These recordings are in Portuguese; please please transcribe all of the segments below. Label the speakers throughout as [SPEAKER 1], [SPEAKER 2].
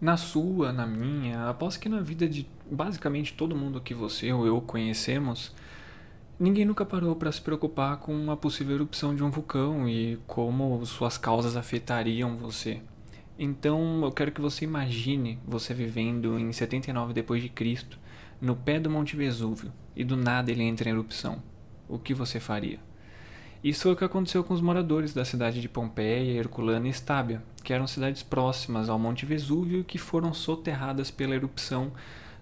[SPEAKER 1] Na sua, na minha, aposto que na vida de basicamente todo mundo que você ou eu conhecemos, ninguém nunca parou para se preocupar com a possível erupção de um vulcão e como suas causas afetariam você. Então, eu quero que você imagine você vivendo em 79 depois de Cristo, no pé do Monte Vesúvio, e do nada ele entra em erupção. O que você faria? Isso foi o que aconteceu com os moradores da cidade de Pompeia, Herculano e Estábia, que eram cidades próximas ao Monte Vesúvio e que foram soterradas pela erupção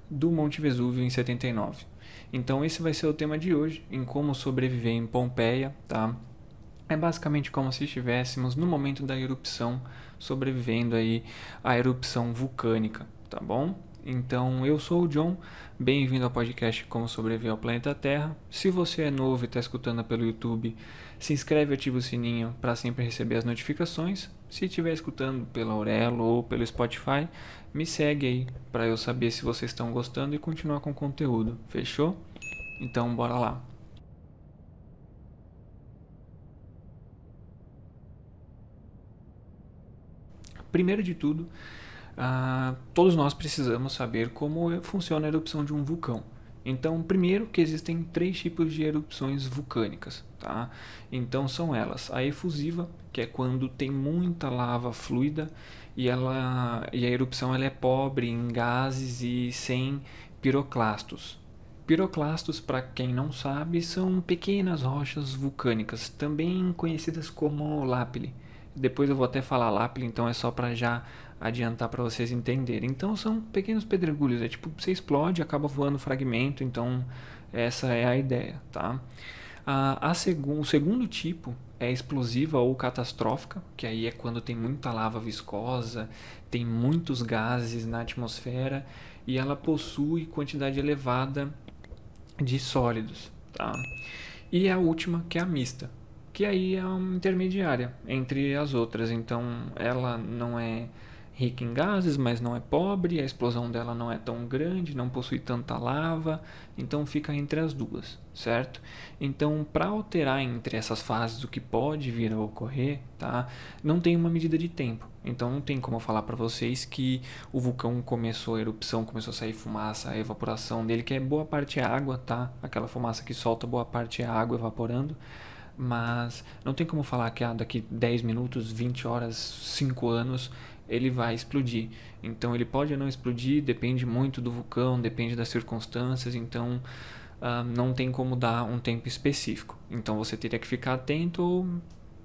[SPEAKER 1] do Monte Vesúvio em 79. Então esse vai ser o tema de hoje, em como sobreviver em Pompeia, tá? É basicamente como se estivéssemos no momento da erupção, sobrevivendo aí à erupção vulcânica, tá bom? Então, eu sou o John, bem-vindo ao podcast Como Sobreviver ao Planeta Terra. Se você é novo e está escutando pelo YouTube, se inscreve e ativa o sininho para sempre receber as notificações. Se estiver escutando pela Aurelo ou pelo Spotify, me segue aí para eu saber se vocês estão gostando e continuar com o conteúdo. Fechou? Então, bora lá. Primeiro de tudo, uh, todos nós precisamos saber como funciona a erupção de um vulcão. Então, primeiro que existem três tipos de erupções vulcânicas, tá? Então são elas: a efusiva, que é quando tem muita lava fluida e ela e a erupção ela é pobre em gases e sem piroclastos. Piroclastos, para quem não sabe, são pequenas rochas vulcânicas, também conhecidas como lápile. Depois eu vou até falar lápile, então é só para já adiantar para vocês entenderem. Então são pequenos pedregulhos, é tipo você explode, acaba voando fragmento, então essa é a ideia, tá? A, a o segundo tipo é explosiva ou catastrófica, que aí é quando tem muita lava viscosa, tem muitos gases na atmosfera e ela possui quantidade elevada de sólidos, tá? E a última, que é a mista, que aí é uma intermediária entre as outras, então ela não é rica em gases, mas não é pobre, a explosão dela não é tão grande, não possui tanta lava, então fica entre as duas, certo? Então, para alterar entre essas fases o que pode vir a ocorrer, tá? Não tem uma medida de tempo. Então, não tem como falar para vocês que o vulcão começou a erupção, começou a sair fumaça, a evaporação dele, que é boa parte é água, tá? Aquela fumaça que solta boa parte é água evaporando mas não tem como falar que ah, daqui 10 minutos, 20 horas, 5 anos ele vai explodir. Então ele pode não explodir, depende muito do vulcão, depende das circunstâncias, então uh, não tem como dar um tempo específico. Então você teria que ficar atento ou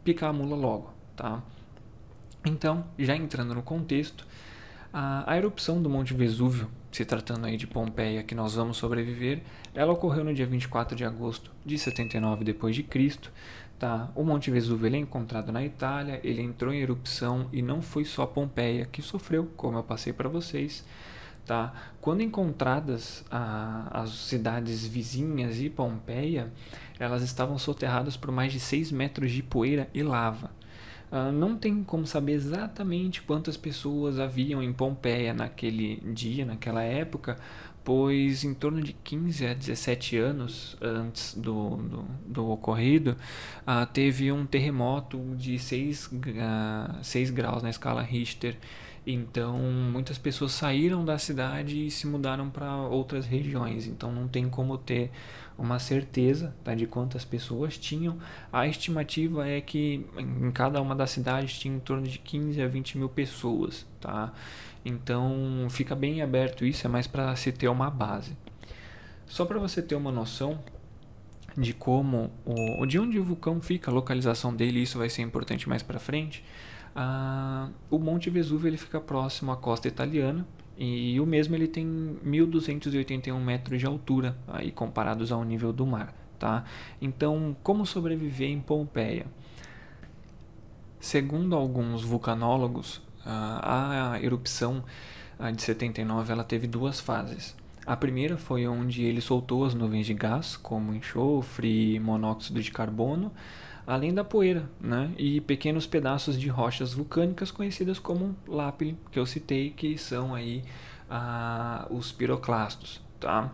[SPEAKER 1] picar a mula logo, tá? Então, já entrando no contexto, a, a erupção do Monte Vesúvio, se tratando aí de Pompeia, que nós vamos sobreviver, ela ocorreu no dia 24 de agosto de 79 depois de Cristo Tá, o Monte Vesúvio é encontrado na Itália, ele entrou em erupção e não foi só Pompeia que sofreu, como eu passei para vocês. Tá? Quando encontradas a, as cidades vizinhas e Pompeia, elas estavam soterradas por mais de 6 metros de poeira e lava. Uh, não tem como saber exatamente quantas pessoas haviam em Pompeia naquele dia, naquela época, pois em torno de 15 a 17 anos antes do, do, do ocorrido, uh, teve um terremoto de 6, uh, 6 graus na escala Richter. Então, muitas pessoas saíram da cidade e se mudaram para outras regiões. Então, não tem como ter uma certeza tá, de quantas pessoas tinham. A estimativa é que em cada uma das cidades tinha em torno de 15 a 20 mil pessoas. Tá? Então fica bem aberto isso, é mais para se ter uma base. Só para você ter uma noção de como, o, de onde o vulcão fica, a localização dele, isso vai ser importante mais para frente. Ah, o Monte Vesúvio ele fica próximo à costa italiana e o mesmo ele tem 1.281 metros de altura, aí comparados ao nível do mar. Tá? Então, como sobreviver em Pompeia? Segundo alguns vulcanólogos, a erupção de 79 ela teve duas fases. A primeira foi onde ele soltou as nuvens de gás, como enxofre e monóxido de carbono, além da poeira, né? e pequenos pedaços de rochas vulcânicas conhecidas como lápide, que eu citei, que são aí ah, os piroclastos. Tá?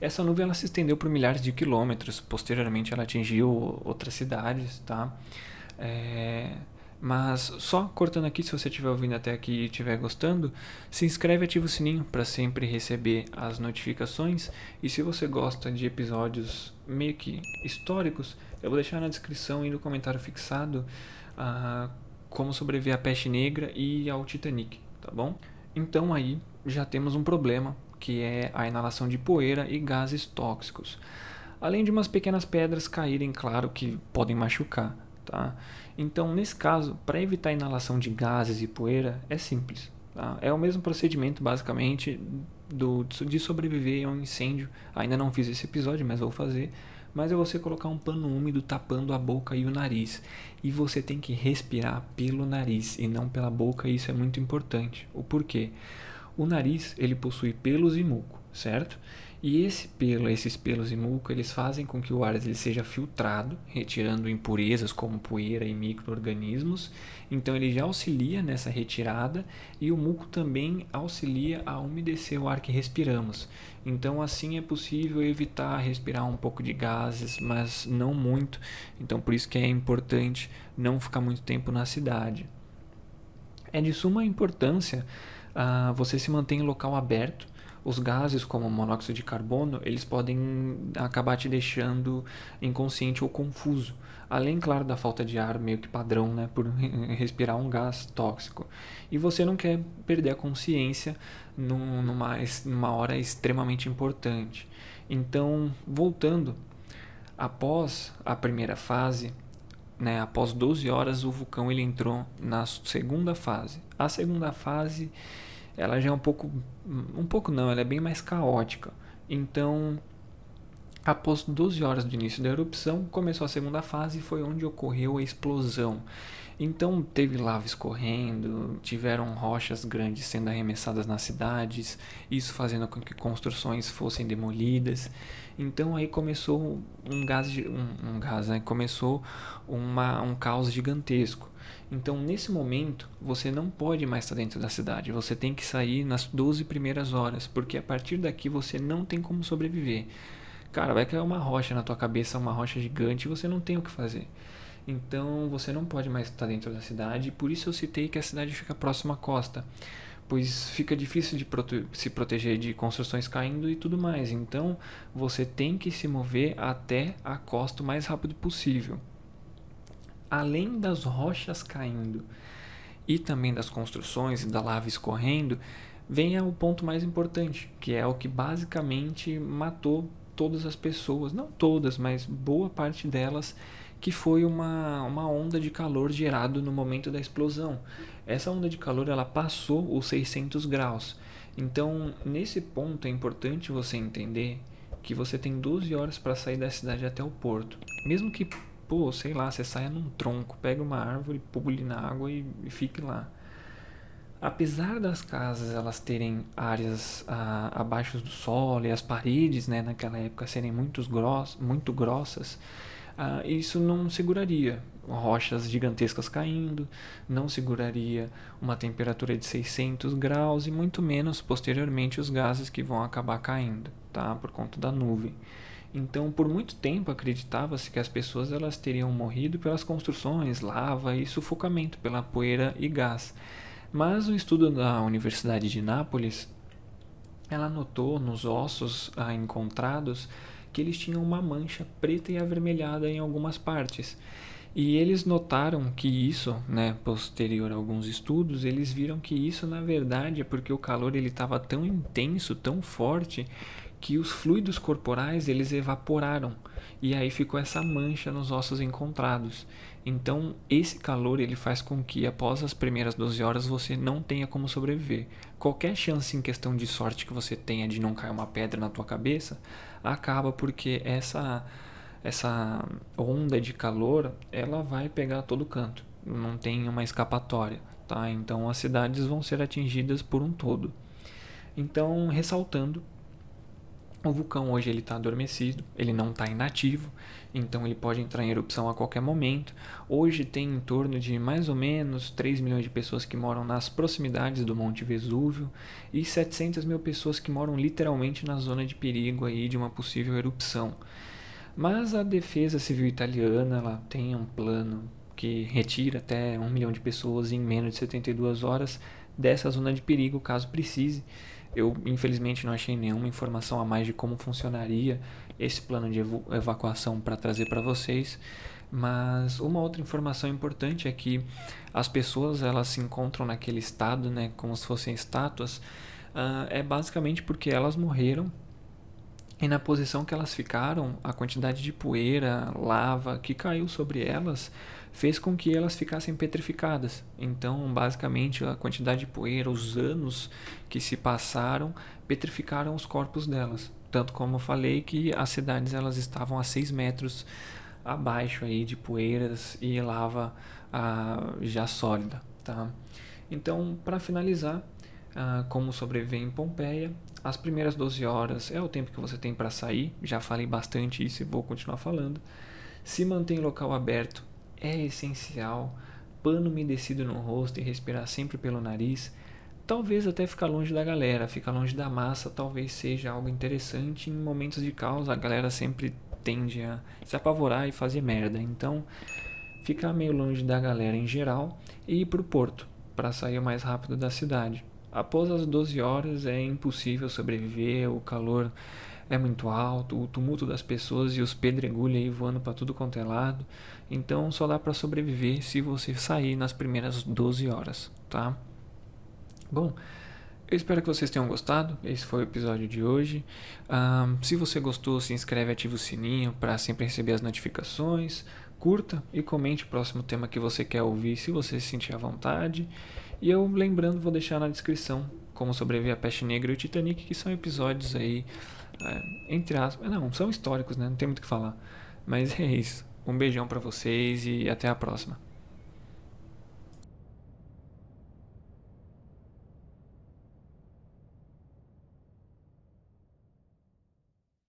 [SPEAKER 1] Essa nuvem ela se estendeu por milhares de quilômetros, posteriormente ela atingiu outras cidades. Tá? É Mas só cortando aqui, se você estiver ouvindo até aqui e estiver gostando, se inscreve e ativa o sininho para sempre receber as notificações. E se você gosta de episódios meio que históricos, eu vou deixar na descrição e no comentário fixado uh, como sobreviver à peste negra e ao Titanic, tá bom? Então aí já temos um problema, que é a inalação de poeira e gases tóxicos. Além de umas pequenas pedras caírem, claro que podem machucar. Tá? Então, nesse caso, para evitar a inalação de gases e poeira, é simples. Tá? É o mesmo procedimento, basicamente, do, de sobreviver a um incêndio. Ainda não fiz esse episódio, mas vou fazer. Mas é você colocar um pano úmido tapando a boca e o nariz. E você tem que respirar pelo nariz e não pela boca, e isso é muito importante. O porquê? O nariz ele possui pelos e muco, certo? E esse pelo, esses pelos e muco, eles fazem com que o ar ele seja filtrado, retirando impurezas como poeira e micro-organismos. Então ele já auxilia nessa retirada e o muco também auxilia a umedecer o ar que respiramos. Então assim é possível evitar respirar um pouco de gases, mas não muito. Então por isso que é importante não ficar muito tempo na cidade. É de suma importância uh, você se manter em local aberto os gases como o monóxido de carbono, eles podem acabar te deixando inconsciente ou confuso. Além, claro, da falta de ar meio que padrão, né, por respirar um gás tóxico. E você não quer perder a consciência numa, numa hora extremamente importante. Então, voltando, após a primeira fase, né, após 12 horas, o vulcão ele entrou na segunda fase. A segunda fase ela já é um pouco um pouco não, ela é bem mais caótica. Então, após 12 horas do início da erupção, começou a segunda fase e foi onde ocorreu a explosão. Então teve lava escorrendo, tiveram rochas grandes sendo arremessadas nas cidades, isso fazendo com que construções fossem demolidas. Então aí começou um gás, um, um gás, né? começou uma, um caos gigantesco. Então, nesse momento, você não pode mais estar dentro da cidade. Você tem que sair nas 12 primeiras horas, porque a partir daqui você não tem como sobreviver. Cara, vai cair uma rocha na tua cabeça, uma rocha gigante, e você não tem o que fazer. Então, você não pode mais estar dentro da cidade, por isso eu citei que a cidade fica próxima à costa, pois fica difícil de prote se proteger de construções caindo e tudo mais. Então, você tem que se mover até a costa o mais rápido possível além das rochas caindo e também das construções e da lava escorrendo, vem o ponto mais importante, que é o que basicamente matou todas as pessoas, não todas, mas boa parte delas, que foi uma, uma onda de calor gerado no momento da explosão. Essa onda de calor ela passou os 600 graus. Então, nesse ponto é importante você entender que você tem 12 horas para sair da cidade até o porto. Mesmo que pô, sei lá, você saia num tronco, pega uma árvore, pule na água e, e fique lá. Apesar das casas elas terem áreas ah, abaixo do solo e as paredes, né, naquela época serem muito, gross, muito grossas, ah, isso não seguraria rochas gigantescas caindo, não seguraria uma temperatura de 600 graus e muito menos posteriormente os gases que vão acabar caindo, tá, por conta da nuvem. Então, por muito tempo acreditava-se que as pessoas elas teriam morrido pelas construções, lava e sufocamento pela poeira e gás. Mas o estudo da Universidade de Nápoles, ela notou nos ossos ah, encontrados que eles tinham uma mancha preta e avermelhada em algumas partes. E eles notaram que isso, né, posterior a alguns estudos, eles viram que isso na verdade é porque o calor ele estava tão intenso, tão forte, que os fluidos corporais eles evaporaram e aí ficou essa mancha nos ossos encontrados. Então, esse calor ele faz com que após as primeiras 12 horas você não tenha como sobreviver. Qualquer chance em questão de sorte que você tenha de não cair uma pedra na tua cabeça, acaba porque essa essa onda de calor, ela vai pegar todo canto. Não tem uma escapatória, tá? Então as cidades vão ser atingidas por um todo. Então, ressaltando o vulcão hoje ele está adormecido, ele não está inativo, então ele pode entrar em erupção a qualquer momento. Hoje tem em torno de mais ou menos 3 milhões de pessoas que moram nas proximidades do Monte Vesúvio e 700 mil pessoas que moram literalmente na zona de perigo aí de uma possível erupção. Mas a defesa civil italiana ela tem um plano que retira até um milhão de pessoas em menos de 72 horas dessa zona de perigo, caso precise. Eu, infelizmente, não achei nenhuma informação a mais de como funcionaria esse plano de evacuação para trazer para vocês. Mas uma outra informação importante é que as pessoas elas se encontram naquele estado, né, como se fossem estátuas, uh, é basicamente porque elas morreram e na posição que elas ficaram, a quantidade de poeira, lava que caiu sobre elas fez com que elas ficassem petrificadas. Então, basicamente, a quantidade de poeira, os anos que se passaram, petrificaram os corpos delas. Tanto como eu falei que as cidades elas estavam a 6 metros abaixo aí de poeiras e lava ah, já sólida. Tá? Então, para finalizar, ah, como sobreviver em Pompeia, as primeiras 12 horas é o tempo que você tem para sair, já falei bastante isso e vou continuar falando. Se manter em local aberto é essencial. Pano umedecido no rosto e respirar sempre pelo nariz. Talvez até ficar longe da galera, ficar longe da massa, talvez seja algo interessante. Em momentos de caos, a galera sempre tende a se apavorar e fazer merda. Então, ficar meio longe da galera em geral e ir para o porto para sair o mais rápido da cidade. Após as 12 horas é impossível sobreviver, o calor é muito alto, o tumulto das pessoas e os pedregulhos aí voando para tudo quanto é lado. Então só dá para sobreviver se você sair nas primeiras 12 horas, tá? Bom, eu espero que vocês tenham gostado. Esse foi o episódio de hoje. Um, se você gostou, se inscreve, ativa o sininho para sempre receber as notificações. Curta e comente o próximo tema que você quer ouvir, se você se sentir à vontade. E eu, lembrando, vou deixar na descrição como sobreviver a peste negra e o Titanic, que são episódios aí, é, entre aspas, não, são históricos, né? Não tem muito o que falar. Mas é isso. Um beijão para vocês e até a próxima.